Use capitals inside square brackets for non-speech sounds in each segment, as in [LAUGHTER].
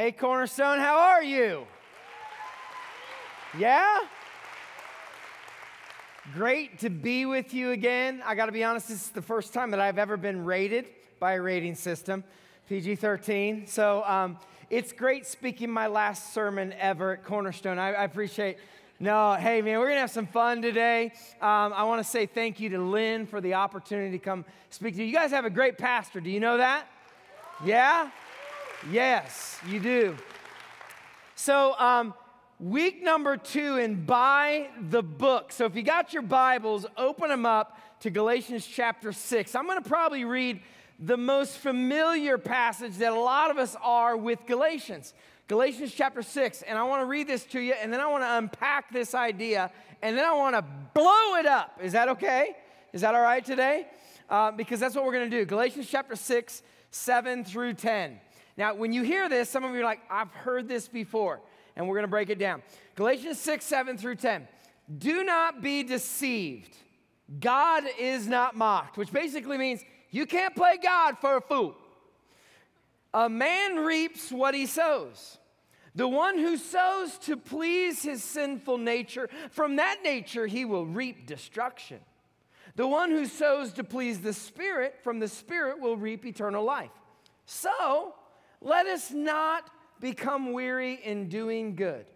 Hey, Cornerstone, how are you? Yeah? Great to be with you again. I got to be honest, this is the first time that I've ever been rated by a rating system, PG 13. So um, it's great speaking my last sermon ever at Cornerstone. I, I appreciate. No, hey man, we're gonna have some fun today. Um, I want to say thank you to Lynn for the opportunity to come speak to you. You guys have a great pastor. Do you know that? Yeah. Yes, you do. So, um, week number two in By the Book. So, if you got your Bibles, open them up to Galatians chapter 6. I'm going to probably read the most familiar passage that a lot of us are with Galatians. Galatians chapter 6. And I want to read this to you, and then I want to unpack this idea, and then I want to blow it up. Is that okay? Is that all right today? Uh, because that's what we're going to do. Galatians chapter 6, 7 through 10. Now, when you hear this, some of you are like, I've heard this before, and we're going to break it down. Galatians 6, 7 through 10. Do not be deceived. God is not mocked, which basically means you can't play God for a fool. A man reaps what he sows. The one who sows to please his sinful nature, from that nature he will reap destruction. The one who sows to please the Spirit, from the Spirit will reap eternal life. So, let us not become weary in doing good.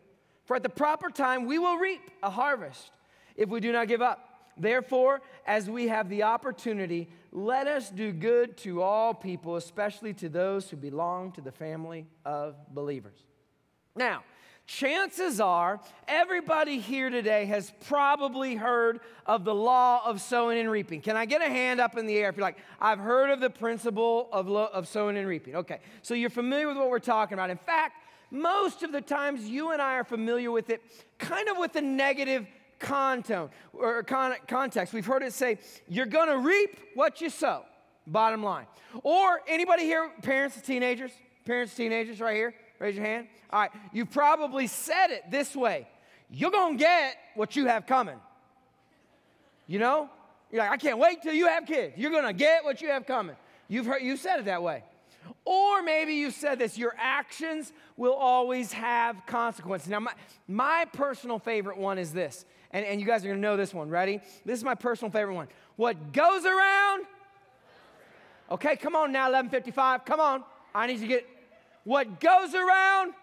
For at the proper time, we will reap a harvest if we do not give up. Therefore, as we have the opportunity, let us do good to all people, especially to those who belong to the family of believers. Now, chances are everybody here today has probably heard of the law of sowing and reaping. Can I get a hand up in the air if you're like, I've heard of the principle of, lo- of sowing and reaping? Okay, so you're familiar with what we're talking about. In fact, most of the times you and I are familiar with it kind of with a negative contone or con- context. We've heard it say, you're to reap what you sow, bottom line. Or anybody here, parents of teenagers? Parents teenagers right here? Raise your hand. All right, you probably said it this way You're to get what you have coming. You know? You're like, I can't wait till you have kids. You're to get what you have coming. You've heard, you said it that way. Or maybe you said this your actions will always have consequences. Now, my, my personal favorite one is this, and, and you guys are gonna know this one. Ready? This is my personal favorite one. What goes around? Okay, come on now, 1155. Come on. I need to get what goes around?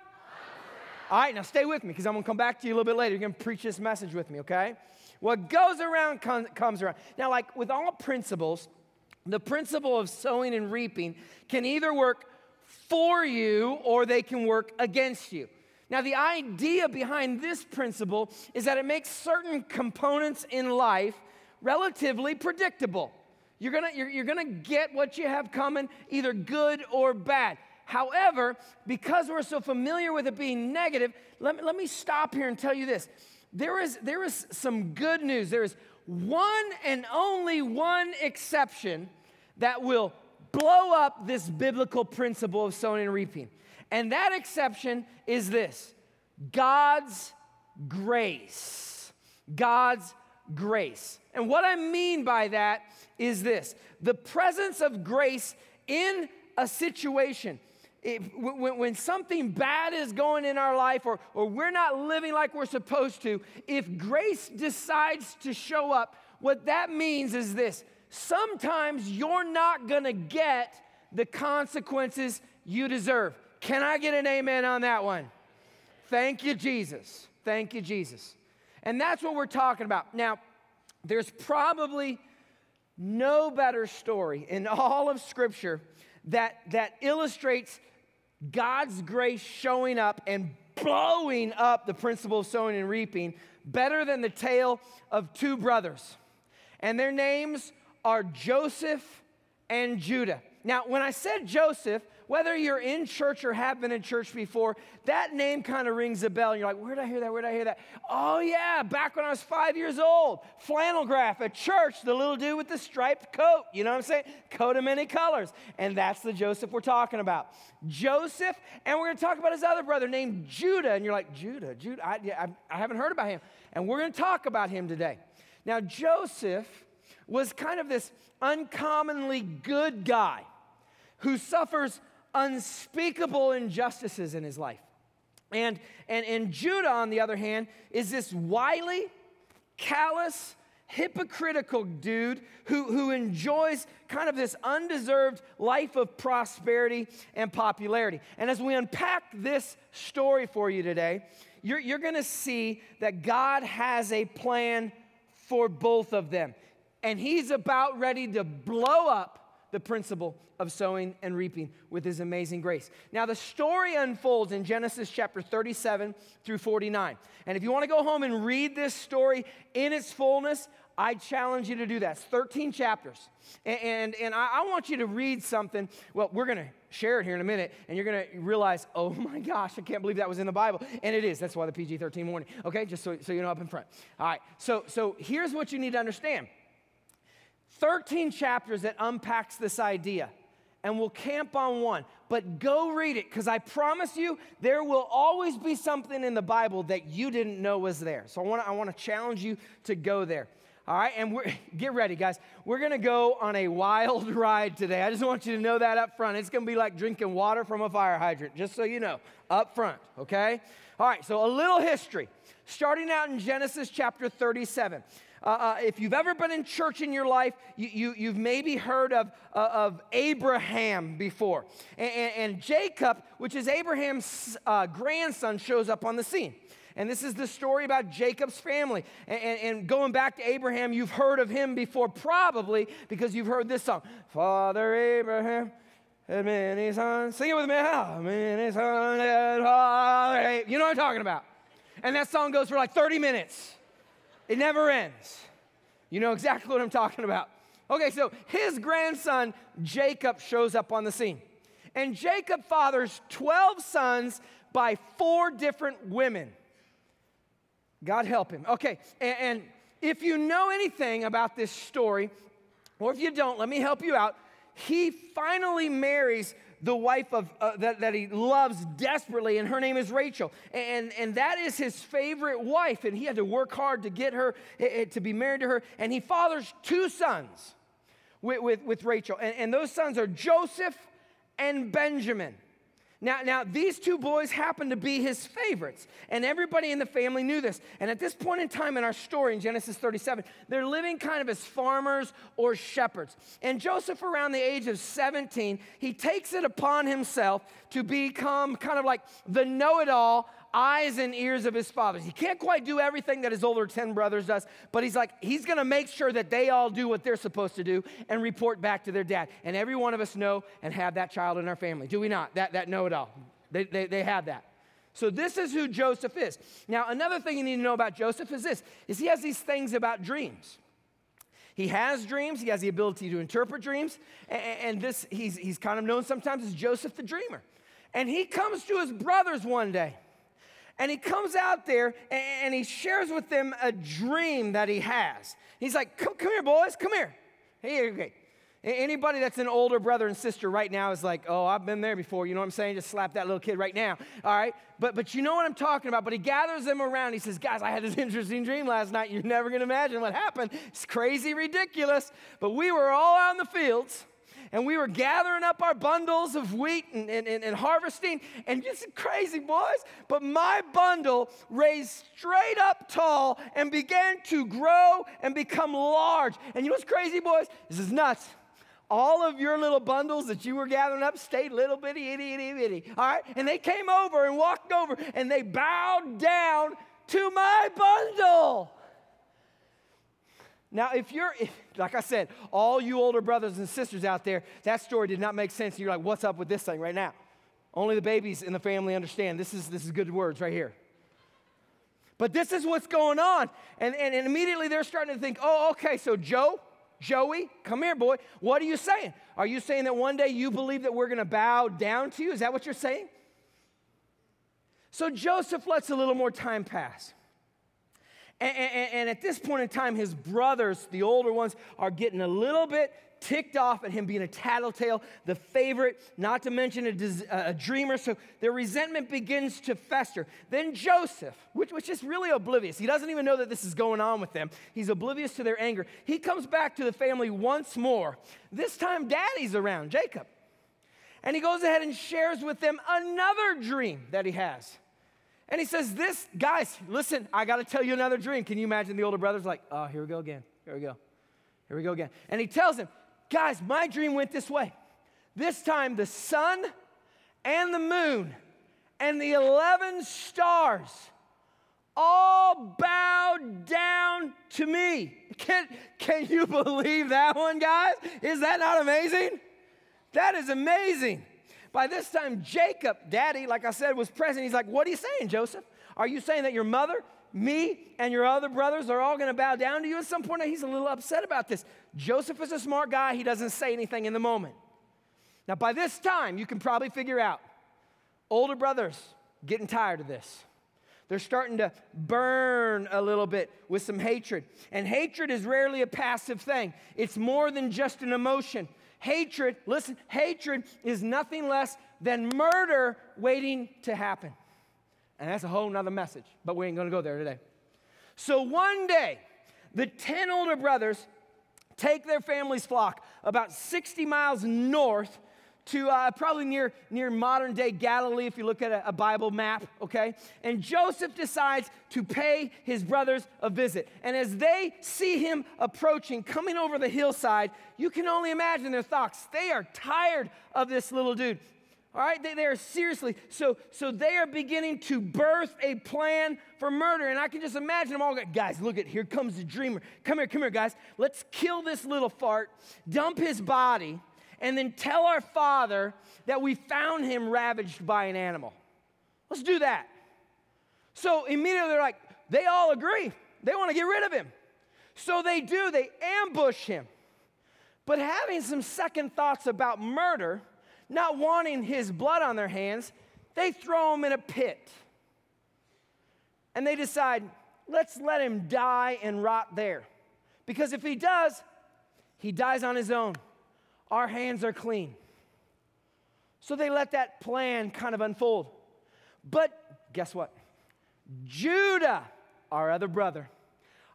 All right, now stay with me because I'm going to come back to you a little bit later. You're going to preach this message with me, okay? What goes around com- comes around. Now, like with all principles, the principle of sowing and reaping can either work for you or they can work against you. Now, the idea behind this principle is that it makes certain components in life relatively predictable. You're gonna, you're, you're gonna get what you have coming, either good or bad. However, because we're so familiar with it being negative, let me, let me stop here and tell you this. There is, there is some good news. There is one and only one exception that will blow up this biblical principle of sowing and reaping. And that exception is this God's grace. God's grace. And what I mean by that is this the presence of grace in a situation when, when something bad is going in our life or, or we're not living like we're supposed to, if grace decides to show up, what that means is this sometimes you're not going to get the consequences you deserve. Can I get an amen on that one? Thank you, Jesus. Thank you, Jesus. And that's what we're talking about. Now, there's probably no better story in all of Scripture that, that illustrates God's grace showing up and blowing up the principle of sowing and reaping better than the tale of two brothers. And their names are Joseph and Judah. Now, when I said Joseph, whether you're in church or have been in church before, that name kind of rings a bell. And you're like, where did I hear that? Where did I hear that? Oh, yeah, back when I was five years old, flannel graph at church, the little dude with the striped coat. You know what I'm saying? Coat of many colors. And that's the Joseph we're talking about. Joseph, and we're going to talk about his other brother named Judah. And you're like, Judah, Judah, I, I, I haven't heard about him. And we're going to talk about him today. Now, Joseph was kind of this uncommonly good guy who suffers unspeakable injustices in his life. And, and, and Judah, on the other hand, is this wily, callous, hypocritical dude who, who enjoys kind of this undeserved life of prosperity and popularity. And as we unpack this story for you today, you're, you're going to see that God has a plan for both of them. And He's about ready to blow up the principle of sowing and reaping with his amazing grace. Now, the story unfolds in Genesis chapter 37 through 49. And if you want to go home and read this story in its fullness, I challenge you to do that. It's 13 chapters. And, and, and I, I want you to read something. Well, we're going to share it here in a minute, and you're going to realize, oh my gosh, I can't believe that was in the Bible. And it is. That's why the PG 13 warning. Okay, just so, so you know up in front. All right, so, so here's what you need to understand 13 chapters that unpacks this idea and we'll camp on one. But go read it because I promise you there will always be something in the Bible that you didn't know was there. So I want to I want to challenge you to go there. All right, and we're, [LAUGHS] get ready, guys. We're gonna go on a wild [LAUGHS] ride today. I just want you to know that up front. It's gonna be like drinking water from a fire hydrant, just so you know, up front, okay? All right, so a little history. Starting out in Genesis chapter 37. Uh, uh, if you've ever been in church in your life, you, you, have maybe heard of, uh, of Abraham before. And, and, and, Jacob, which is Abraham's uh, grandson, shows up on the scene. And this is the story about Jacob's family. And, and, going back to Abraham, you've heard of him before, probably because you've heard this song Father Abraham had many sons. Sing it with me. Many sons You know what I'm talking about. And that song goes for like 30 minutes. It never ends. You know exactly what I'm talking about. Okay, so his grandson Jacob shows up on the scene. And Jacob fathers 12 sons by four different women. God help him. Okay, and, and, if you know anything about this story, or if you don't, let me help you out. He finally marries the wife of, uh, that, that he loves desperately, and her name is Rachel. And, and that is his favorite wife, and he had to work hard to get her eh, eh, to be married to her. And he fathers two sons with, with, with Rachel, and, and those sons are Joseph and Benjamin. Now, now, these two boys happened to be his favorites, and everybody in the family knew this. And at this point in time in our story in Genesis 37, they're living kind of as farmers or shepherds. And Joseph, around the age of 17, he takes it upon himself to become kind of like the know it all eyes and ears of his fathers. He can't quite do everything that his older 10 brothers does, but he's like, he's gonna make sure that they all do what they're supposed to do and report back to their dad. And every one of us know and have that child in our family. Do we not? That, that know it all. They, they, they have that. So this is who Joseph is. Now, another thing you need to know about Joseph is this, is he has these things about dreams. He has dreams, he has the ability to interpret dreams, and, and this, he's, he's kind of known sometimes as Joseph the dreamer. And he comes to his brothers one day and he comes out there and he shares with them a dream that he has. He's like, Come, come here, boys, come here. Hey, okay. Anybody that's an older brother and sister right now is like, oh, I've been there before. You know what I'm saying? Just slap that little kid right now. All right. But but you know what I'm talking about. But he gathers them around. He says, guys, I had this [LAUGHS] interesting dream last night. You're never gonna imagine what happened. It's crazy, ridiculous. But we were all out in the fields and we were gathering up our bundles of wheat and, and, and, and harvesting, and just crazy, boys. But my bundle raised straight up tall and began to grow and become large. And you know what's crazy, boys? This is nuts all of your little bundles that you were gathering up stayed little bitty, itty, itty, bitty. All right? And they came over and walked over and they bowed down to my bundle. Now, if you're, if, like I said, all you older brothers and sisters out there, that story did not make sense. And you're like, what's up with this thing right now? Only the babies in the family understand. This is, this is good words right here. But this is what's going on. And, and, and immediately they're starting to think, oh, okay, so Joe, Joey, come here, boy. What are you saying? Are you saying that one day you believe that we're going to bow down to you? Is that what you're saying? So Joseph lets a little more time pass. And, and, and, at this point in time, his brothers, the older ones, are getting a little bit ticked off at him being a tattletale, the favorite, not to mention a, a dreamer. So their resentment begins to fester. Then Joseph, which, which is really oblivious, he doesn't even know that this is going on with them. He's oblivious to their anger. He comes back to the family once more. This time, daddy's around, Jacob. And he goes ahead and shares with them another dream that he has. And he says, This, guys, listen, I got to tell you another dream. Can you imagine the older brother's like, Oh, here we go again. Here we go. Here we go again. And he tells them, Guys, my dream went this way. This time the sun and the moon and the 11 stars all bowed down to me. Can, can you believe that one, guys? Is that not amazing? That is amazing. By this time, Jacob, daddy, like I said, was present. He's like, What are you saying, Joseph? Are you saying that your mother, me, and your other brothers are all gonna bow down to you at some point? He's a little upset about this. Joseph is a smart guy. He doesn't say anything in the moment. Now, by this time, you can probably figure out older brothers getting tired of this. They're starting to burn a little bit with some hatred. And hatred is rarely a passive thing, it's more than just an emotion. Hatred, listen, hatred is nothing less than murder waiting to happen. And that's a whole nother message, but we ain't gonna go there today. So one day, the 10 older brothers take their family's flock about 60 miles north to uh, probably near, near modern day Galilee, if you look at a, a, Bible map, okay? And Joseph decides to pay his brothers a visit. And as they see him approaching, coming over the hillside, you can only imagine their thoughts. They are tired of this little dude. All right, they, they are seriously. So, so they are beginning to birth a plan for murder. And I can just imagine them all guys, look at here comes the dreamer. Come here, come here, guys. Let's kill this little fart, dump his body and then tell our father that we found him ravaged by an animal. Let's do that. So immediately they're like, they all agree. They want to get rid of him. So they do, they ambush him. But having some second thoughts about murder, not wanting his blood on their hands, they throw him in a pit. And they decide, let's let him die and rot there. Because if he does, he dies on his own our hands are clean. So they let that plan kind of unfold. But guess what? Judah, our other brother,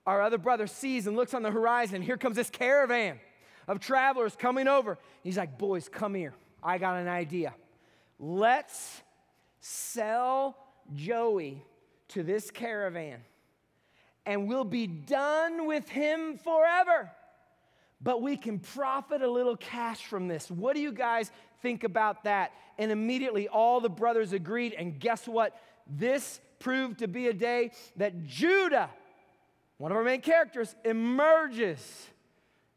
our other brother sees and looks on the horizon. Here comes this caravan of travelers coming over. He's like, Boys, come here. I got an idea. Let's sell Joey to this caravan, and we'll be done with him forever but we can profit a little cash from this. What do you guys think about that? And immediately all the brothers agreed. And guess what? This proved to be a day that Judah, one of our main characters, emerges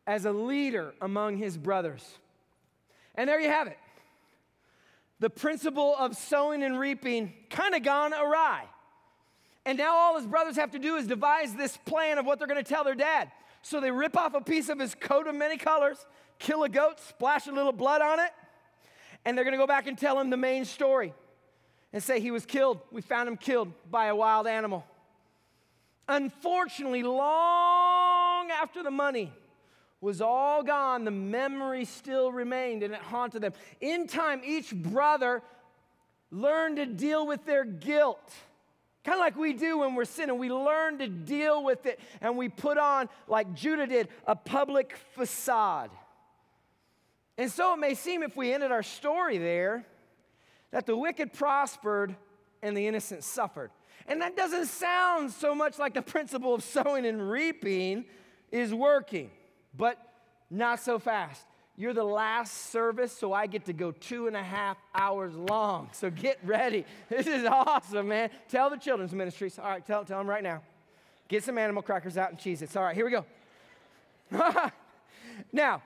as a leader among his brothers. And there you have it. The principle of sowing and reaping kind of gone awry. And now all his brothers have to do is devise this plan of what they're going to tell their dad. So they rip off a piece of his coat of many colors, kill a goat, splash a little blood on it, and they're to go back and tell him the main story and say he was killed. We found him killed by a wild animal. Unfortunately, long after the money was all gone, the memory still remained and it haunted them. In time, each brother learned to deal with their guilt Kind of like we do when we're sinning. We learn to deal with it and we put on, like Judah did, a public facade. And so it may seem, if we ended our story there, that the wicked prospered and the innocent suffered. And that doesn't sound so much like the principle of sowing and reaping is working, but not so fast. You're the last service, so I get to go two and a half hours long. So get ready. [LAUGHS] This is awesome, man. Tell the children's ministries. All right, tell, tell them right now. Get some animal crackers out and Cheez-It. All right, here we go. [LAUGHS] now,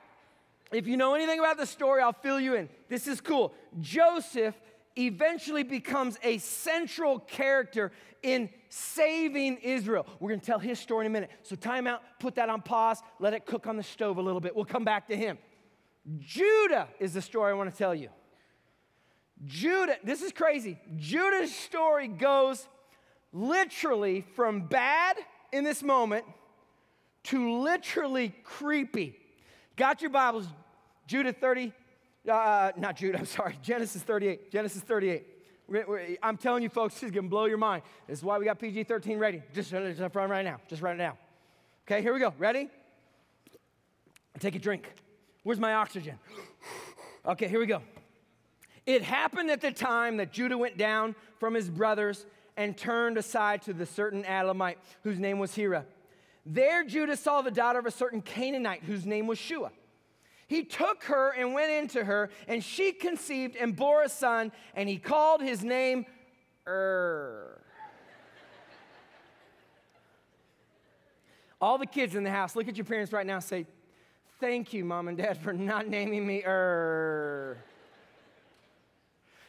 if you know anything about the story, I'll fill you in. This is cool. Joseph eventually becomes a central character in saving Israel. We're going to tell his story in a minute. So, time out, put that on pause, let it cook on the stove a little bit. We'll come back to him. Judah is the story I want to tell you. Judah, this is crazy. Judah's story goes literally from bad in this moment to literally creepy. Got your Bibles, Judah 30, uh, not Judah, [LAUGHS] I'm sorry, Genesis 38. Genesis 38. I'm telling you, folks, this is going to blow your mind. This is why we got PG 13 ready. Just, just run right now. Just write it down. Okay, here we go. Ready? Take a drink. Where's my oxygen? Okay, here we go. It happened at the time that Judah went down from his brothers and turned aside to the certain Adullamite whose name was Hira. There Judah saw the daughter of a certain Canaanite whose name was Shua. He took her and went into her, and she conceived and bore a son, and he called his name Er. All the kids in the house, look at your parents right now say, Thank you, mom and dad, for not naming me Er.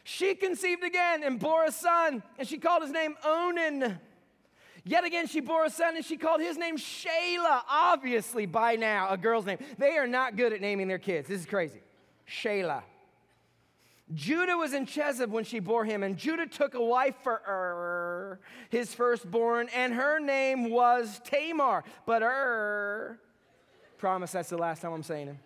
She conceived again and bore a son, and she called his name Onan. Yet again, she bore a son and she called his name Shelah. Obviously, by now, a girl's name. They are not good at naming their kids. This is crazy. Shelah. Judah was in Chezib when she bore him, and Judah took a wife for Ur, his firstborn, and her name was Tamar. But Ur, promise that's the last time I'm saying it.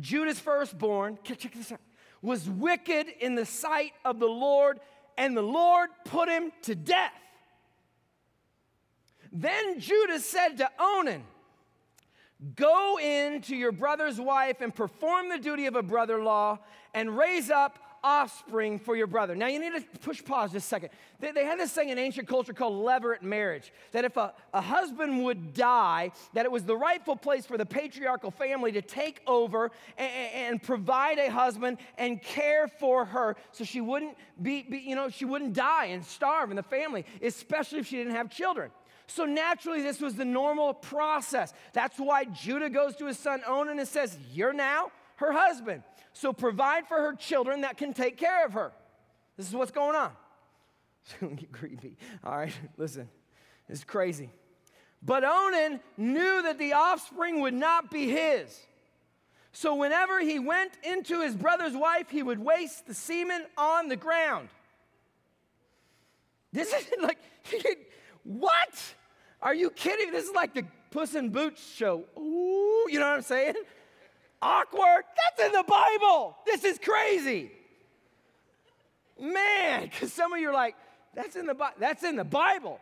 Judah's firstborn, check this out, was wicked in the sight of the Lord, and the Lord put him to death. Then Judah said to Onan, Go in to your brother's wife and perform the duty of a brother in law and raise up offspring for your brother. Now, you need to push pause just a second. They, they had this thing in ancient culture called levirate marriage that if a, a husband would die, that it was the rightful place for the patriarchal family to take over and, and provide a husband and care for her so she wouldn't be, be, you know, she wouldn't die and starve in the family, especially if she didn't have children. So naturally, this was the normal process. That's why Judah goes to his son Onan and says, You're now her husband. So provide for her children that can take care of her. This is what's going on. It's going to get creepy. All right, [LAUGHS] listen, it's crazy. But Onan knew that the offspring would not be his. So whenever he went into his brother's wife, he would waste the semen on the ground. This [LAUGHS] is like, what? Are you kidding? This is like the Puss in Boots show. Ooh, you know what I'm saying? Awkward. That's in the Bible. This is crazy. Man, because some of you are like, that's in the Bible. That's in the Bible.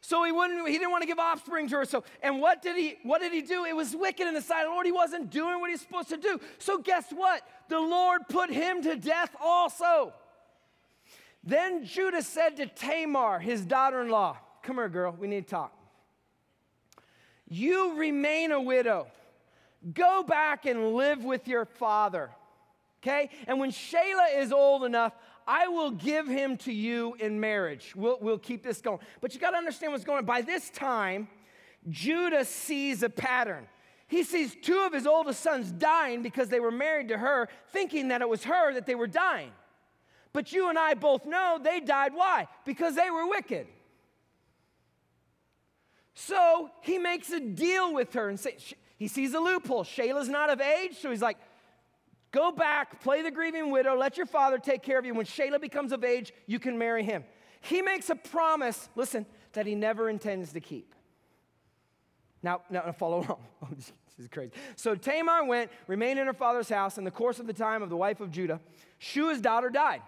So he wouldn't, he didn't want to give offspring to her. So, and what did he what did he do? It was wicked in the sight of the Lord. He wasn't doing what he's supposed to do. So guess what? The Lord put him to death also. Then Judah said to Tamar, his daughter in law, Come here, girl, we need to talk. You remain a widow. Go back and live with your father. Okay? And when Shelah is old enough, I will give him to you in marriage. We'll, we'll keep this going. But you got to understand what's going on. By this time, Judah sees a pattern. He sees two of his oldest sons dying because they were married to her, thinking that it was her that they were dying. But you and I both know they died. Why? Because they were wicked. So he makes a deal with her and say, he sees a loophole. Shelah's not of age, so he's like, go back, play the grieving widow, let your father take care of you. When Shelah becomes of age, you can marry him. He makes a promise, listen, that he never intends to keep. Now, now follow [LAUGHS] along. Oh, this is crazy. So Tamar went, remained in her father's house. In the course of the time of the wife of Judah, Shua's daughter died.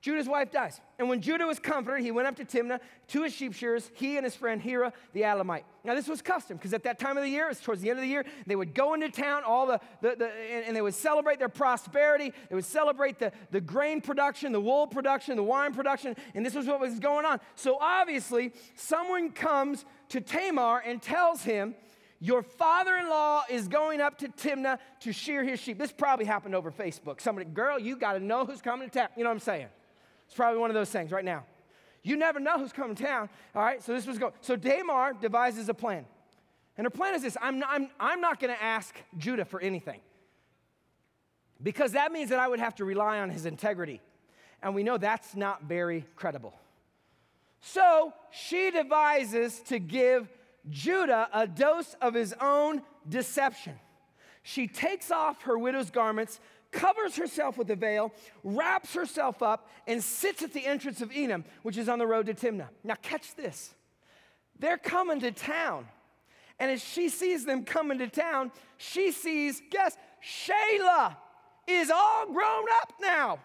Judah's wife dies. And when Judah was comforted, he went up to Timnah to his sheep shearers, he and his friend Hira the Adullamite. Now, this was custom because at that time of the year, it's towards the end of the year, they would go into town, all the, the, the and, and, they would celebrate their prosperity. They would celebrate the, the grain production, the wool production, the wine production, and this was what was going on. So, obviously, someone comes to Tamar and tells him, your father in law is going up to Timnah to shear his sheep. This probably happened over Facebook. Somebody, girl, you got to know who's coming to town. You know what I'm saying? It's probably one of those things right now. You never know who's coming to town. All right, so this was going. So Tamar devises a plan. And her plan is this I'm not, I'm, I'm not going to ask Judah for anything. Because that means that I would have to rely on his integrity. And we know that's not very credible. So she devises to give Judah a dose of his own deception. She takes off her widow's garments, covers herself with a veil, wraps herself up, and sits at the entrance of Etam, which is on the road to Timnah. Now, catch this. They're coming to town. And as she sees them coming to town, she sees, guess, Shelah is all grown up now.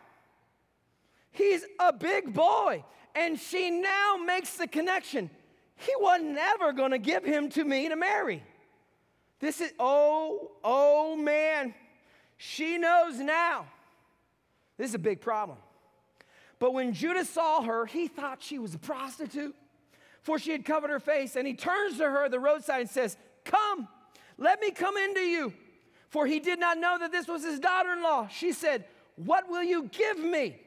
He's a big boy. And she now makes the connection. He wasn't ever going to give him to me to marry. This is, oh, oh man. She knows now. This is a big problem. But when Judah saw her, he thought she was a prostitute, for she had covered her face. And he turns to her at the roadside and says, Come, let me come into you. For he did not know that this was his daughter in law. She said, What will you give me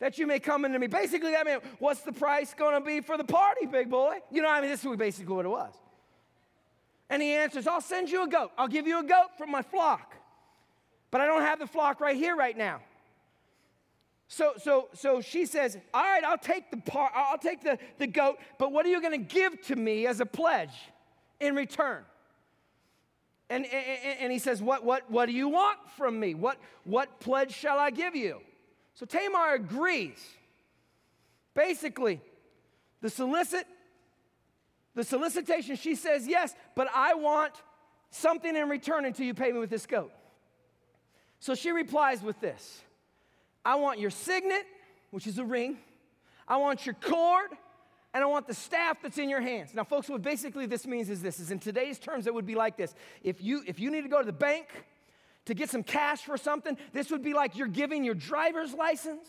that you may come into me? Basically, I mean, what's the price going to be for the party, big boy? You know, I mean, this is basically what it was. And he answers, I'll send you a goat. I'll give you a goat from my flock. But I don't have the flock right here, right now. So, so, so she says, All right, I'll take the part, I'll take the, the goat, but what are you going to give to me as a pledge in return? And, and, and, he says, what, what, what do you want from me? What, what pledge shall I give you? So Tamar agrees. Basically, the solicit, the solicitation, she says, yes, but I want something in return until you pay me with this goat. So she replies with this I want your signet, which is a ring. I want your cord, and I want the staff that's in your hands. Now, folks, what basically this means is this is in today's terms, it would be like this. If you if you need to go to the bank to get some cash for something, this would be like you're giving your driver's license,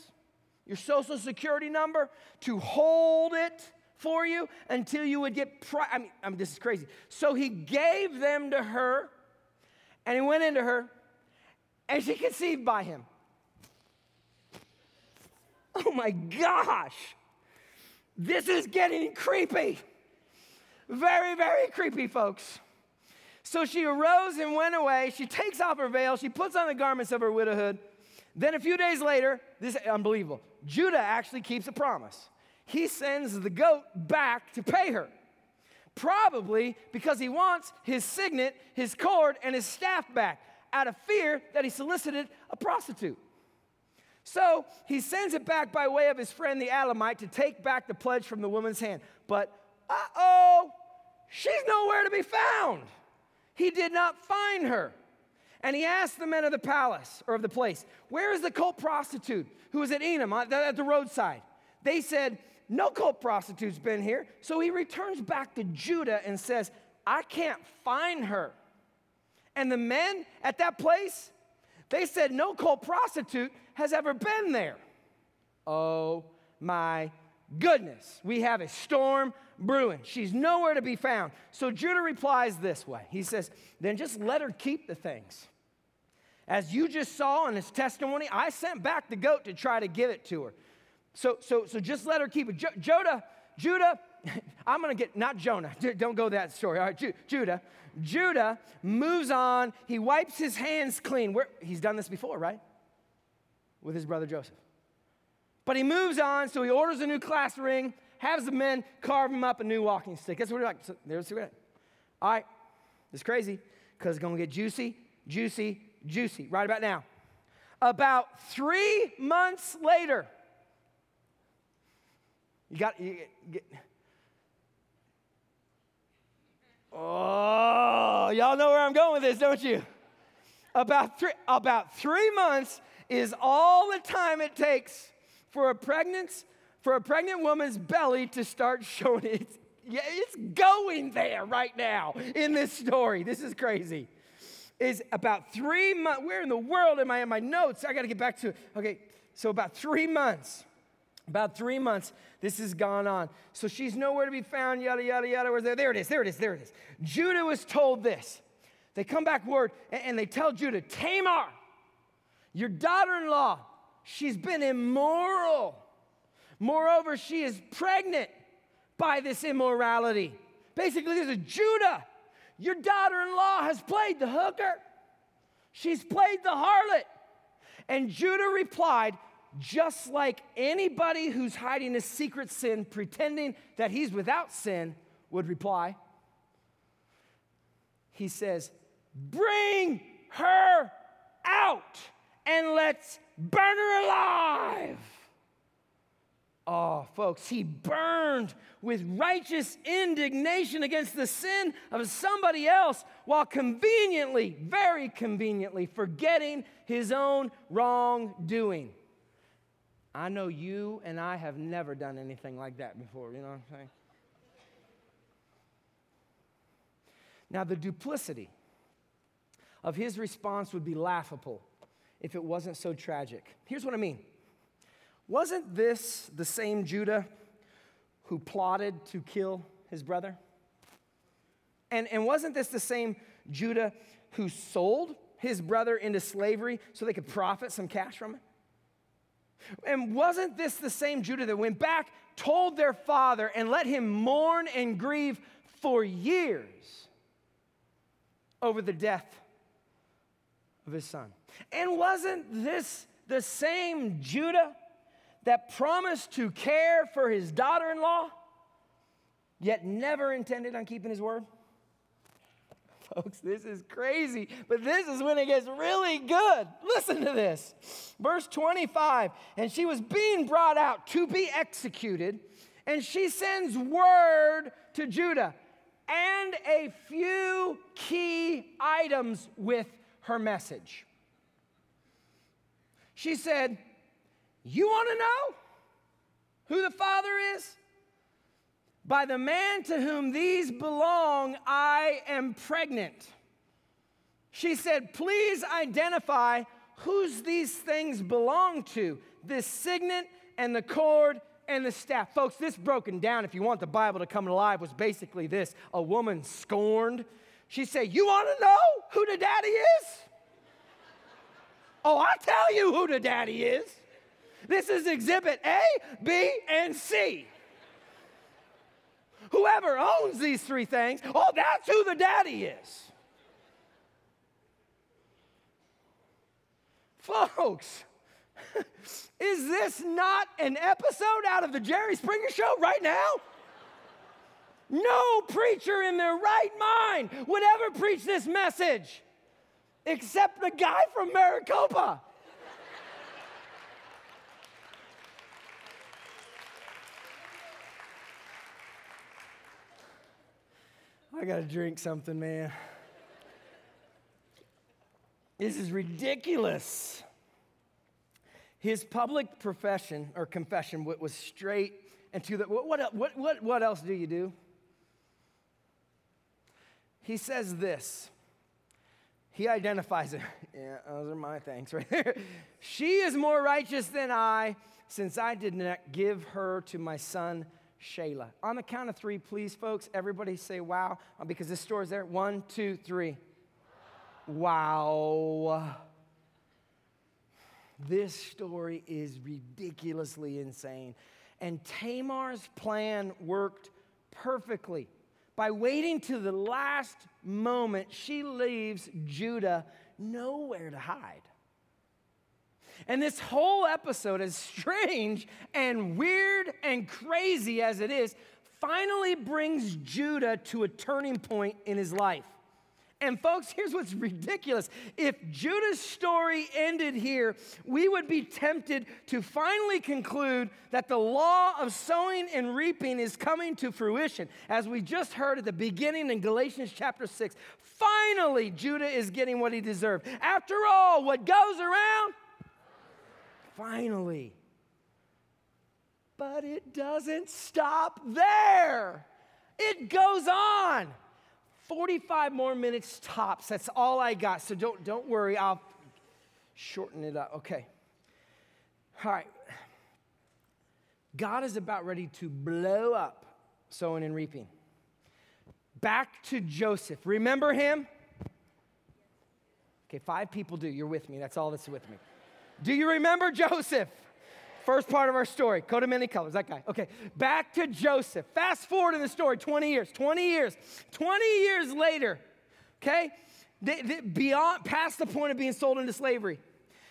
your social security number to hold it for you until you would get pri- I mean, I mean this is crazy. So he gave them to her, and he went into her, and she conceived by him. Oh my gosh. This is getting creepy. Very, very creepy, folks. So she arose and went away. She takes off her veil. She puts on the garments of her widowhood. Then a few days later, this is unbelievable. Judah actually keeps a promise. He sends the goat back to pay her. Probably because he wants his signet, his cord, and his staff back out of fear that he solicited a prostitute. So he sends it back by way of his friend the Alamite to take back the pledge from the woman's hand. But uh oh, she's nowhere to be found. He did not find her. And he asked the men of the palace or of the place, Where is the cult prostitute who was at Enaim at the roadside? They said, No cult prostitute's been here. So he returns back to Judah and says, I can't find her. And the men at that place, they said, No cult prostitute has ever been there. Oh my goodness. We have a storm brewing. She's nowhere to be found. So Judah replies this way He says, Then just let her keep the things. As you just saw in his testimony, I sent back the goat to try to give it to her. So, so, so just let her keep it. Jo- Judah, [LAUGHS] I'm going to get, not Jonah, [LAUGHS] don't go that story. All right, Ju- Judah. Judah moves on. He wipes his hands clean. He's done this before, right? with his brother Joseph. But he moves on, so he orders a new class ring, has the men carve him up a new walking stick. That's what he like. So there's the All right, it's crazy because it's going to get juicy, juicy, juicy right about now. About three months later, you got you get. Oh, y'all know where I'm going with this, don't you? About three, about three months is all the time it takes for a pregnant, for a pregnant woman's belly to start showing it. Yeah, it's going there right now in this story. This is crazy. Is about three months. Where in the world am I in my notes? I got to get back to it. Okay, so about three months. About three months, this has gone on. So she's nowhere to be found, yada, yada, yada. Where's there? There it is, there it is, there it is. Judah was told this. They come back word and they tell Judah, Tamar, your daughter in law, she's been immoral. Moreover, she is pregnant by this immorality. Basically, there's a Judah. Your daughter in law has played the hooker, she's played the harlot. And Judah replied, just like anybody who's hiding a secret sin, pretending that he's without sin, would reply. He says, Bring her out and let's burn her alive. Oh, folks, he burned with righteous indignation against the sin of somebody else while conveniently, very conveniently, forgetting his own wrongdoing. I know you and I have never done anything like that before, you know what I'm saying? Now, the duplicity of his response would be laughable if it wasn't so tragic. Here's what I mean Wasn't this the same Judah who plotted to kill his brother? And, and wasn't this the same Judah who sold his brother into slavery so they could profit some cash from it? And wasn't this the same Judah that went back, told their father, and let him mourn and grieve for years over the death of his son? And wasn't this the same Judah that promised to care for his daughter in law, yet never intended on keeping his word? Folks, this is crazy, but this is when it gets really good. Listen to this. Verse 25 And she was being brought out to be executed, and she sends word to Judah and a few key items with her message. She said, You want to know who the father is? By the man to whom these belong, I am pregnant. She said, Please identify whose these things belong to this signet and the cord and the staff. Folks, this broken down, if you want the Bible to come alive, was basically this a woman scorned. She said, You want to know who the daddy is? Oh, I'll tell you who the daddy is. This is exhibit A, B, and C. Whoever owns these three things, oh, that's who the daddy is. Folks, [LAUGHS] is this not an episode out of the Jerry Springer show right now? No preacher in their right mind would ever preach this message except the guy from Maricopa. I got to drink something, man. This is ridiculous. His public profession or confession was straight and to the. What, what, what, what else do you do? He says this. He identifies it. [LAUGHS] Yeah, those are my things right there. [LAUGHS] she is more righteous than I, since I did not give her to my son Shelah. On the count of three, please, folks, everybody say wow, uh, because this story's there. One, two, three. Wow. This story is ridiculously insane. And Tamar's plan worked perfectly. By waiting to the last moment, she leaves Judah nowhere to hide. And this whole episode, as strange and weird and crazy as it is, finally brings Judah to a turning point in his life. And folks, here's what's ridiculous. If Judah's story ended here, we would be tempted to finally conclude that the law of sowing and reaping is coming to fruition. As we just heard at the beginning in Galatians chapter 6, finally Judah is getting what he deserved. After all, what goes around finally. But it doesn't stop there, it goes on. 45 more minutes tops. That's all I got. So don't, don't worry, I'll shorten it up. Okay. All right. God is about ready to blow up sowing and reaping. Back to Joseph. Remember him? Okay, five people do. You're with me. That's all that's with me. Do you remember [LAUGHS] Joseph? First part of our story, coat of many colors, that guy. Okay, back to Joseph. Fast forward in the story 20 years, 20 years, 20 years later, okay? They, they, beyond, past the point of being sold into slavery.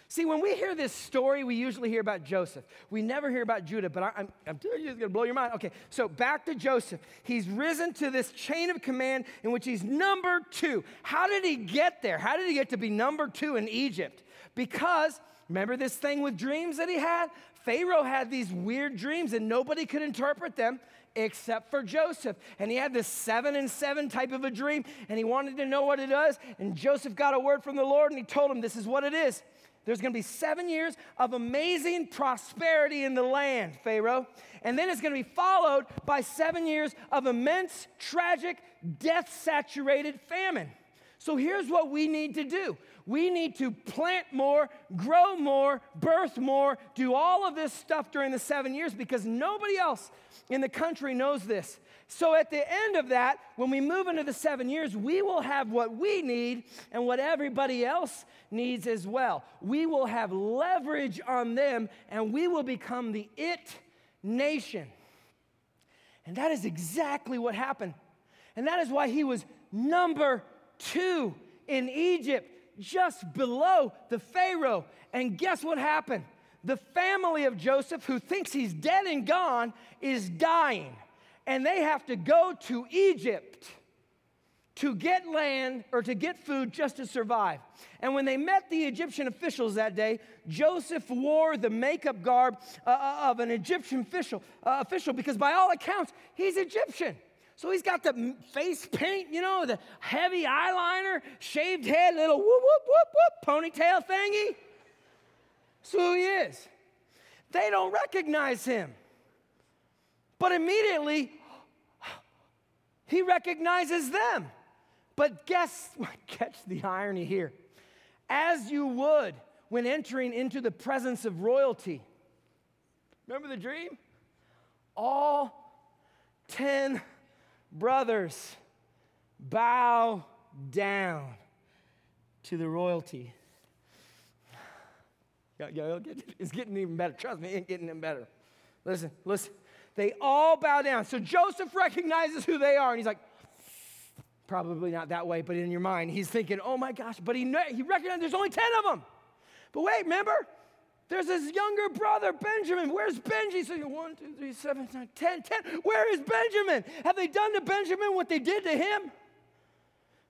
See, when we hear this story, we usually hear about Joseph. We never hear about Judah, but I, am I'm telling you, it's gonna blow your mind. Okay, so back to Joseph. He's risen to this chain of command in which he's number two. How did he get there? How did he get to be number two in Egypt? Because Remember this thing with dreams that he had? Pharaoh had these weird dreams and nobody could interpret them except for Joseph. And he had this seven and seven type of a dream and he wanted to know what it was. And Joseph got a word from the Lord and he told him, This is what it is. There's gonna be seven years of amazing prosperity in the land, Pharaoh. And then it's gonna be followed by seven years of immense, tragic, death saturated famine. So here's what we need to do we need to plant more, grow more, birth more, do all of this stuff during the seven years because nobody else in the country knows this. So at the end of that, when we move into the seven years, we will have what we need and what everybody else needs as well. We will have leverage on them and we will become the it nation. And that is exactly what happened. And that is why he was number two in Egypt, just below the Pharaoh. And guess what happened? The family of Joseph, who thinks he's dead and gone, is dying and they have to go to Egypt to get land or to get food just to survive. And when they met the Egyptian officials that day, Joseph wore the makeup garb uh, uh of an Egyptian official, uh, official because by all accounts, he's Egyptian. So he's got the face paint, you know, the heavy eyeliner, shaved head, little whoop, whoop, whoop, whoop, ponytail thingy. So who he is. They don't recognize him. But immediately, he recognizes them. But guess what? [LAUGHS] Catch the irony here. As you would when entering into the presence of royalty. Remember the dream? All 10 brothers bow down to the royalty. It's getting even better. Trust me, it's getting even better. Listen, listen. They all bow down. So Joseph recognizes who they are, and he's like, probably not that way, but in your mind, he's thinking, oh my gosh, but he, he recognizes there's only 10 of them. But wait, remember? There's his younger brother, Benjamin. Where's Benji? So you're one, two, three, seven, nine, ten, ten. Where is Benjamin? Have they done to Benjamin what they did to him?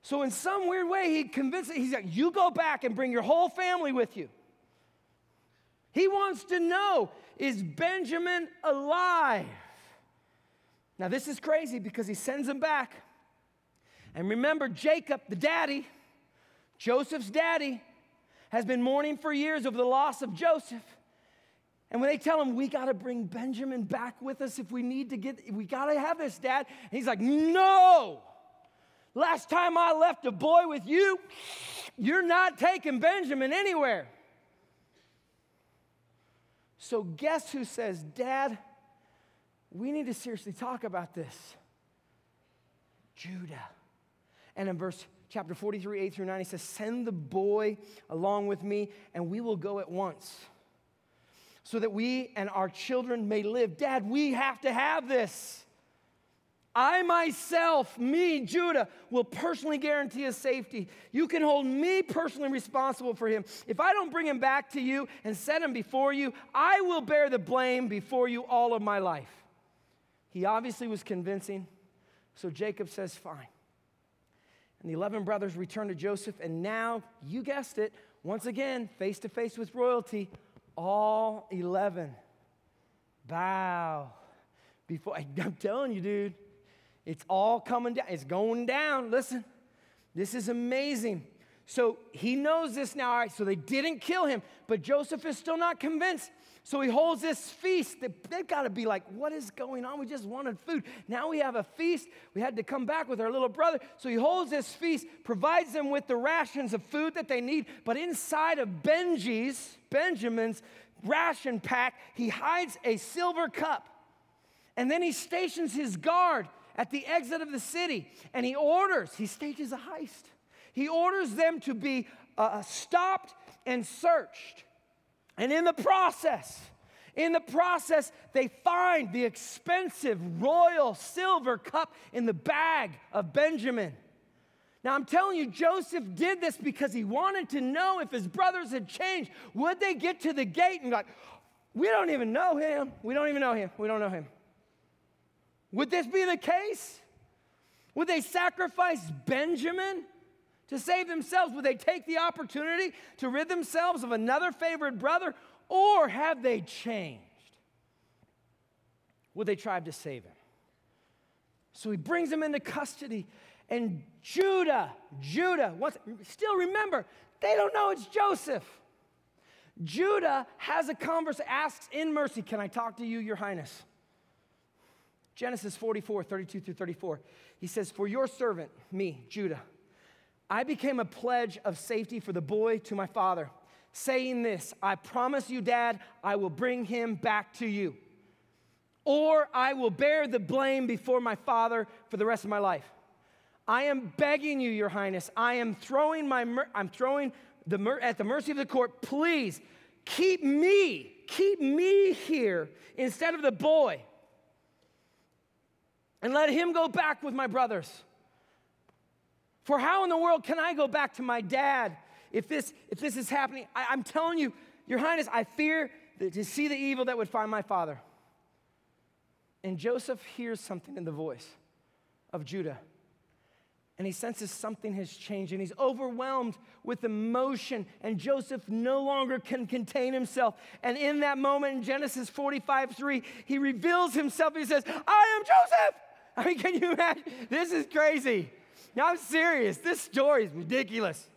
So, in some weird way, he convinced, he's like, you go back and bring your whole family with you. He wants to know is Benjamin alive? Now, this is crazy because he sends him back. And remember, Jacob, the daddy, Joseph's daddy, has been mourning for years over the loss of Joseph. And when they tell him, we got to bring Benjamin back with us if we need to get, we got to have this, dad. And he's like, no. Last time I left a boy with you, you're not taking Benjamin anywhere. So, guess who says, Dad, we need to seriously talk about this? Judah. And in verse chapter 43, 8 through 9, he says, Send the boy along with me, and we will go at once, so that we and our children may live. Dad, we have to have this. I myself, me, Judah, will personally guarantee his safety. You can hold me personally responsible for him. If I don't bring him back to you and set him before you, I will bear the blame before you all of my life. He obviously was convincing, so Jacob says, Fine. And the 11 brothers return to Joseph, and now, you guessed it, once again, face to face with royalty, all 11 bow before. [LAUGHS] I'm telling you, dude it's all coming down. It's going down. Listen, this is amazing. So he knows this now. All right, so they didn't kill him, but Joseph is still not convinced. So he holds this feast. They've got to be like, what is going on? We just wanted food. Now we have a feast. We had to come back with our little brother. So he holds this feast, provides them with the rations of food that they need. But inside of Benji's, Benjamin's ration pack, he hides a silver cup. And then he stations his guard at the exit of the city and he orders, he stages a heist. He orders them to be uh, uh, stopped and searched. And in the process, in the process, they find the expensive royal silver cup in the bag of Benjamin. Now, I'm telling you, Joseph did this because he wanted to know if his brothers had changed. Would they get to the gate and like, we don't even know him. We don't even know him. We don't know him. Would this be the case? Would they sacrifice Benjamin to save themselves? Would they take the opportunity to rid themselves of another favorite brother? Or have they changed? Would they try to save him? So he brings him into custody. And Judah, Judah, wants, still remember, they don't know it's Joseph. Judah has a converse, asks in mercy, Can I talk to you, Your Highness? Genesis 44, 32 through 34. He says, For your servant, me, Judah, I became a pledge of safety for the boy to my father, saying this I promise you, Dad, I will bring him back to you. Or I will bear the blame before my father for the rest of my life. I am begging you, Your Highness. I am throwing my mer- I'm throwing the mer- at the mercy of the court. Please keep me, keep me here instead of the boy, and let him go back with my brothers. For how in the world can I go back to my dad if this, if this is happening? I, am telling you, Your Highness, I fear to see the evil that would find my father. And Joseph hears something in the voice of Judah. And he senses something has changed and he's overwhelmed with emotion. And Joseph no longer can contain himself. And in that moment in Genesis 45 3, he reveals himself. He says, I am Joseph. [LAUGHS] I mean, can you imagine? This is crazy. Now, I'm serious. This story is ridiculous.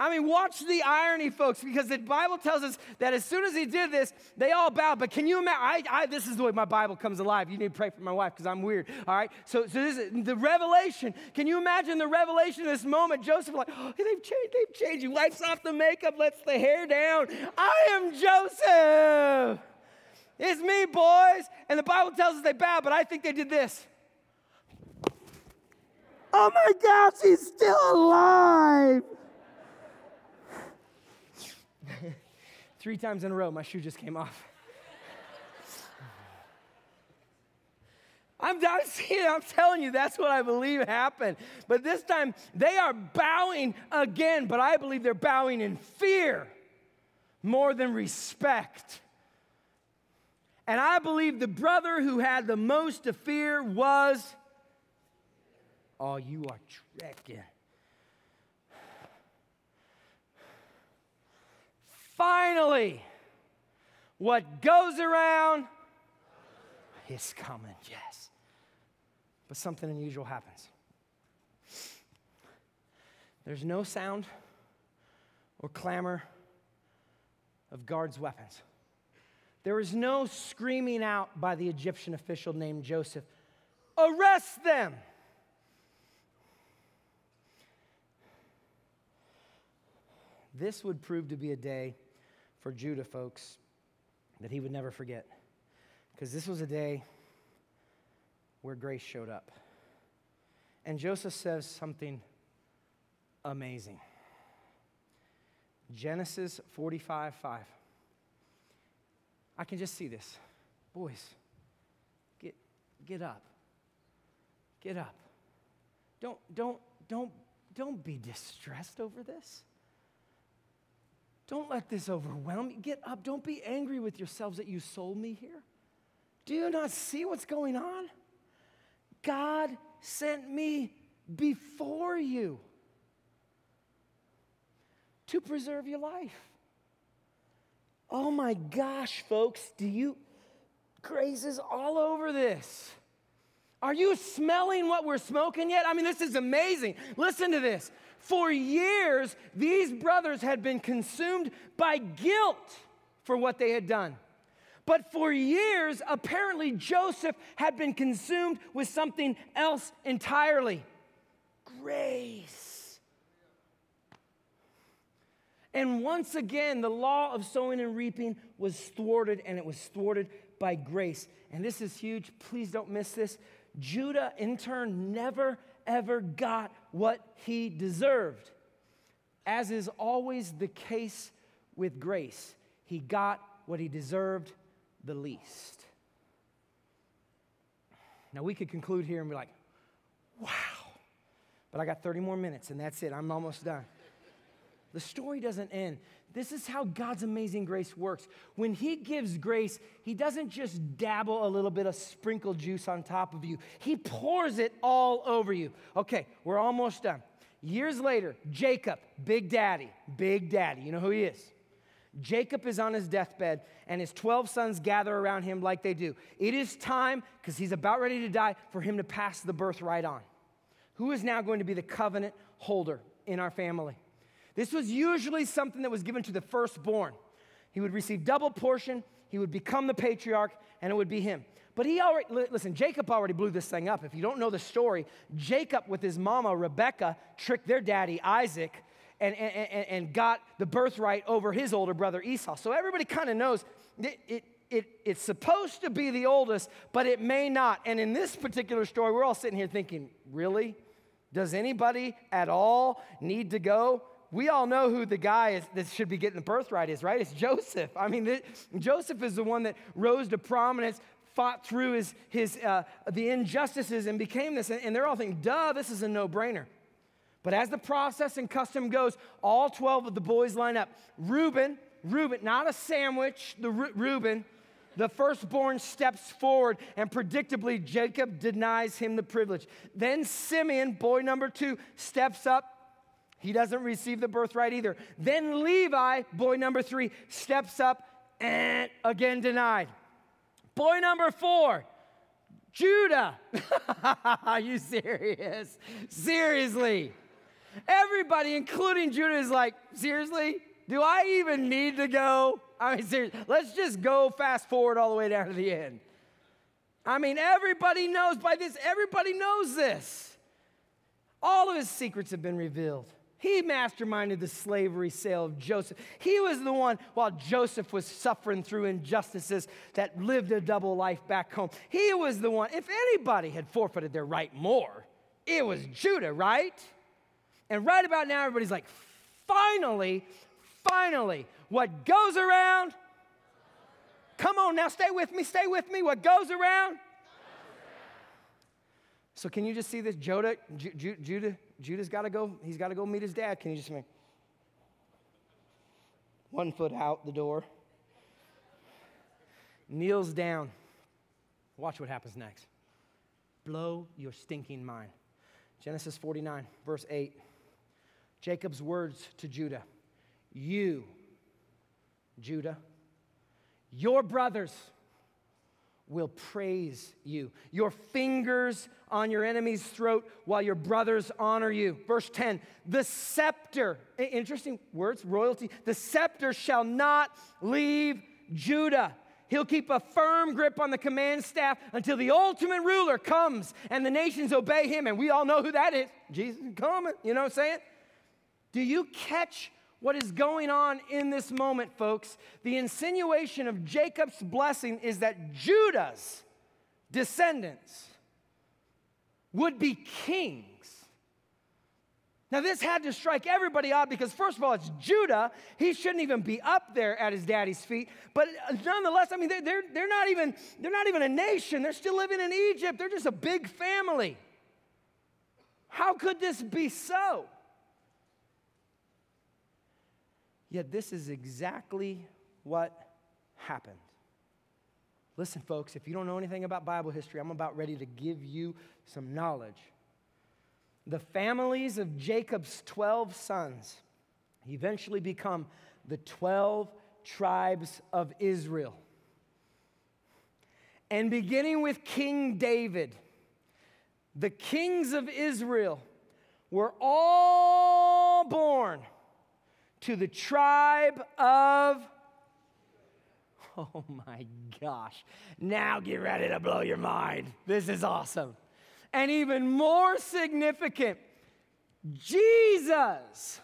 I mean, watch the irony, folks, because the Bible tells us that as soon as he did this, they all bowed. But can you imagine? I, I, this is the way my Bible comes alive. You need to pray for my wife because I'm weird. All right. So, so this is the revelation. Can you imagine the revelation of this moment? Joseph, like, oh, they've changed. They've changed. He wipes off the makeup, lets the hair down. I am Joseph. It's me, boys. And the Bible tells us they bowed, but I think they did this. Oh my gosh, he's still alive. [LAUGHS] Three times in a row, my shoe just came off. I'm, I'm, seeing, I'm telling you, that's what I believe happened. But this time, they are bowing again, but I believe they're bowing in fear more than respect. And I believe the brother who had the most to fear was, oh, you are trekking. Finally, what goes around is coming, yes. But something unusual happens. There's no sound or clamor of guards' weapons. There is no screaming out by the Egyptian official named Joseph, arrest them! This would prove to be a day for Judah, folks, that he would never forget. Because this was a day where grace showed up. And Joseph says something amazing. Genesis 45 5. I can just see this. Boys, get, get up. Get up. Don't, don't, don't, don't be distressed over this. Don't let this overwhelm you. Get up. Don't be angry with yourselves that you sold me here. Do you not see what's going on? God sent me before you to preserve your life. Oh my gosh, folks, do you, grace is all over this. Are you smelling what we're smoking yet? I mean, this is amazing. Listen to this. For years, these brothers had been consumed by guilt for what they had done. But for years, apparently, Joseph had been consumed with something else entirely grace. And once again, the law of sowing and reaping was thwarted, and it was thwarted by grace. And this is huge. Please don't miss this. Judah, in turn, never ever got what he deserved. As is always the case with grace, he got what he deserved the least. Now, we could conclude here and be like, wow. But I got 30 more minutes and that's it. I'm almost done. The story doesn't end. This is how God's amazing grace works. When He gives grace, He doesn't just dabble a little bit of sprinkle juice on top of you, He pours it all over you. Okay, we're almost done. Years later, Jacob, Big Daddy, Big Daddy, you know who he is? Jacob is on his deathbed, and his 12 sons gather around him like they do. It is time, because he's about ready to die, for him to pass the birthright on. Who is now going to be the covenant holder in our family? This was usually something that was given to the firstborn. He would receive double portion he would become the patriarch, and it would be him. But he already, listen, Jacob already blew this thing up. If you don't know the story, Jacob with his mama, Rebecca, tricked their daddy, Isaac, and, and, and got the birthright over his older brother, Esau. So everybody kind of knows it, it, it, it's supposed to be the oldest, but it may not. And in this particular story, we're all sitting here thinking, really? Does anybody at all need to go? We all know who the guy is that should be getting the birthright is, right? It's Joseph. I mean, Joseph is the one that rose to prominence, fought through his, his, uh, the injustices, and became this. And, and they're all thinking, duh, this is a no brainer. But as the process and custom goes, all 12 of the boys line up. Reuben, Reuben, not a sandwich, the Reuben, the firstborn steps forward, and predictably, Jacob denies him the privilege. Then Simeon, boy number two, steps up. He doesn't receive the birthright either. Then Levi, boy number three, steps up and again denied. Boy number four, Judah. Are [LAUGHS] you serious? Seriously. Everybody, including Judah, is like, seriously? Do I even need to go? I mean, seriously, let's just go fast forward all the way down to the end. I mean, everybody knows by this, everybody knows this. All of his secrets have been revealed. He masterminded the slavery sale of Joseph. He was the one, while Joseph was suffering through injustices, that lived a double life back home. He was the one, if anybody had forfeited their right more, it was Judah, right? And right about now, everybody's like, finally, finally, what goes around, come on now, stay with me, stay with me. What goes around, so can you just see this? Judah, Judah, Judah's got to go. He's got to go meet his dad. Can you just make one foot out the door? Kneels down. Watch what happens next. Blow your stinking mind. Genesis 49, verse 8. Jacob's words to Judah You, Judah, your brothers will praise you. Your fingers on your enemy's throat while your brothers honor you. Verse 10 The scepter, interesting words, royalty, the scepter shall not leave Judah. He'll keep a firm grip on the command staff until the ultimate ruler comes and the nations obey him. And we all know who that is. Jesus coming. You know what I'm saying? Do you catch what is going on in this moment, folks? The insinuation of Jacob's blessing is that Judah's descendants would be kings. Now, this had to strike everybody odd because, first of all, it's Judah. He shouldn't even be up there at his daddy's feet. But uh, nonetheless, I mean, they're, they're, they're, not even, they're not even a nation. They're still living in Egypt. They're just a big family. How could this be so? Yet this is exactly what happened. Listen, folks, if you don't know anything about Bible history, I'm about ready to give you some knowledge. The families of Jacob's 12 sons eventually become the 12 tribes of Israel. And beginning with King David, the kings of Israel were all born to the tribe of. Oh my gosh. Now get ready to blow your mind. This is awesome. And even more significant, Jesus,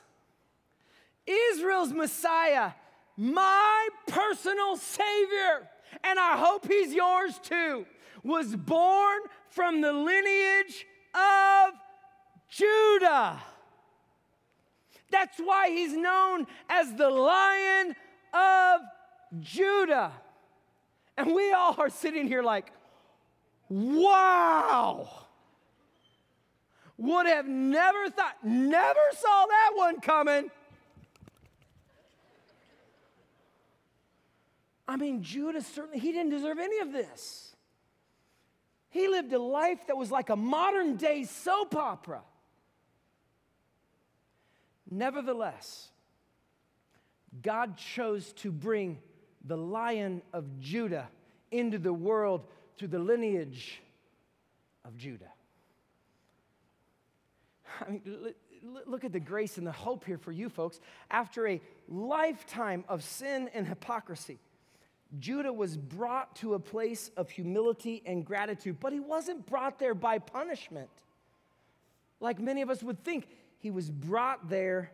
Israel's Messiah, my personal Savior, and I hope He's yours too, was born from the lineage of Judah. That's why he's known as the Lion of Judah. And we all are sitting here like, wow. Would have never thought, never saw that one coming. I mean, Judah certainly, he didn't deserve any of this. He lived a life that was like a modern day soap opera. Nevertheless, God chose to bring the lion of Judah into the world through the lineage of Judah. [LAUGHS] I mean, look at the grace and the hope here for you folks. After a lifetime of sin and hypocrisy, Judah was brought to a place of humility and gratitude, but he wasn't brought there by punishment. Like many of us would think, he was brought there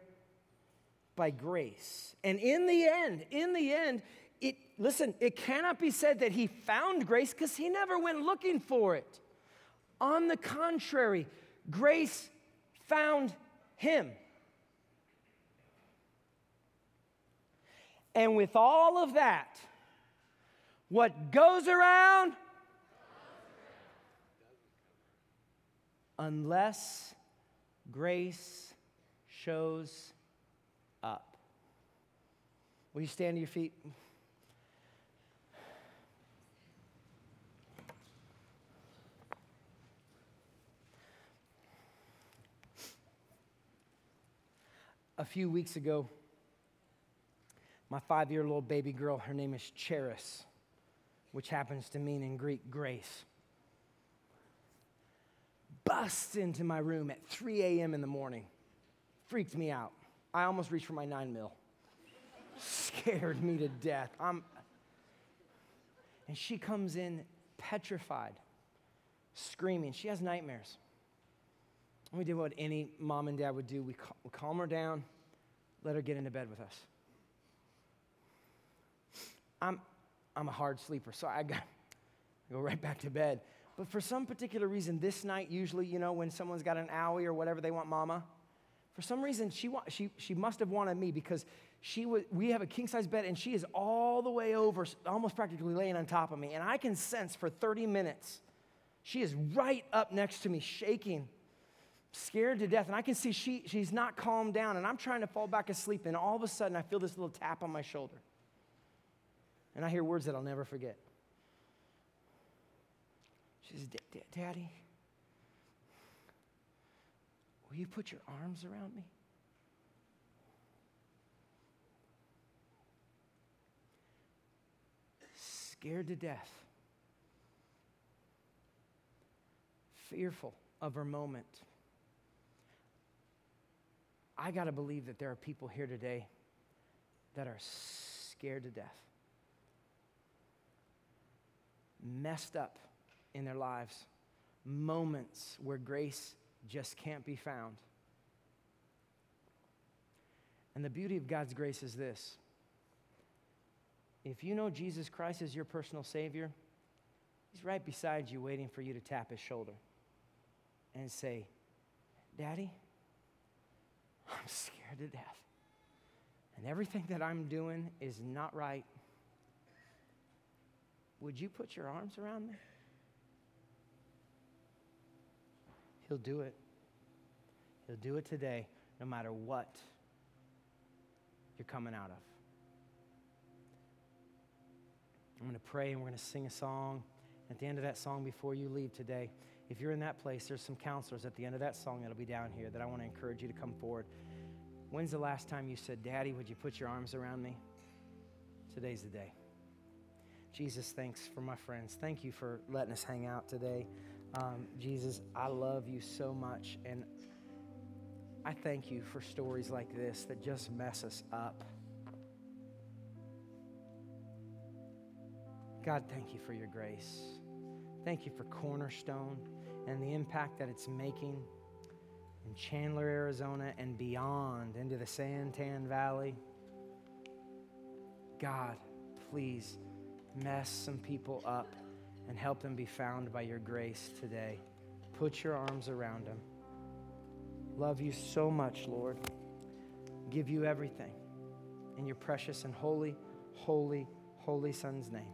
by grace. And in the end, in the end, it listen, it cannot be said that he found grace because he never went looking for it. On the contrary, grace found him. And with all of that, what goes around, unless grace shows up. Will you stand to your feet? A few weeks ago, my five year old baby girl, her name is Charis which happens to mean in Greek grace, busts into my room at 3 a.m. in the morning. Freaked me out. I almost reached for my nine mil. Scared me to death. I'm, and she comes in petrified, screaming. She has nightmares. And we did what any mom and dad would do we, cal- we calm her down, let her get into bed with us. I'm, I'm a hard sleeper, so I, got, I go right back to bed. But for some particular reason, this night, usually, you know, when someone's got an owie or whatever, they want mama. For some reason, she, wa- she, she must have wanted me because she we have a king size bed and she is all the way over, almost practically laying on top of me. And I can sense for 30 minutes, she is right up next to me, shaking, scared to death. And I can see she, she's not calmed down. And I'm trying to fall back asleep. And all of a sudden, I feel this little tap on my shoulder. And I hear words that I'll never forget. Daddy, will you put your arms around me? Scared to death, fearful of her moment. I got to believe that there are people here today that are scared to death messed up in their lives, moments where grace just can't be found. And the beauty of God's grace is this if you know Jesus Christ as your personal Savior, He's right beside you, waiting for you to tap His shoulder and say, Daddy, I'm scared to death. And everything that I'm doing is not right. Would you put your arms around me? He'll do it. He'll do it today, no matter what you're coming out of. I'm going to pray and we're going to sing a song. At the end of that song, before you leave today, if you're in that place, there's some counselors at the end of that song that'll be down here that I want to encourage you to come forward. When's the last time you said, Daddy, would you put your arms around me? Today's the day. Jesus, thanks for my friends. Thank you for letting us hang out today. Um, Jesus, I love you so much. And I thank you for stories like this that just mess us up. God, thank you for your grace. Thank you for Cornerstone and the impact that it's making in Chandler, Arizona, and beyond into the San Tan Valley. God, please mess some people up and help them be found by your grace today. Put your arms around them. Love you so much, Lord. Give you everything in your precious and holy, holy, holy Son's name.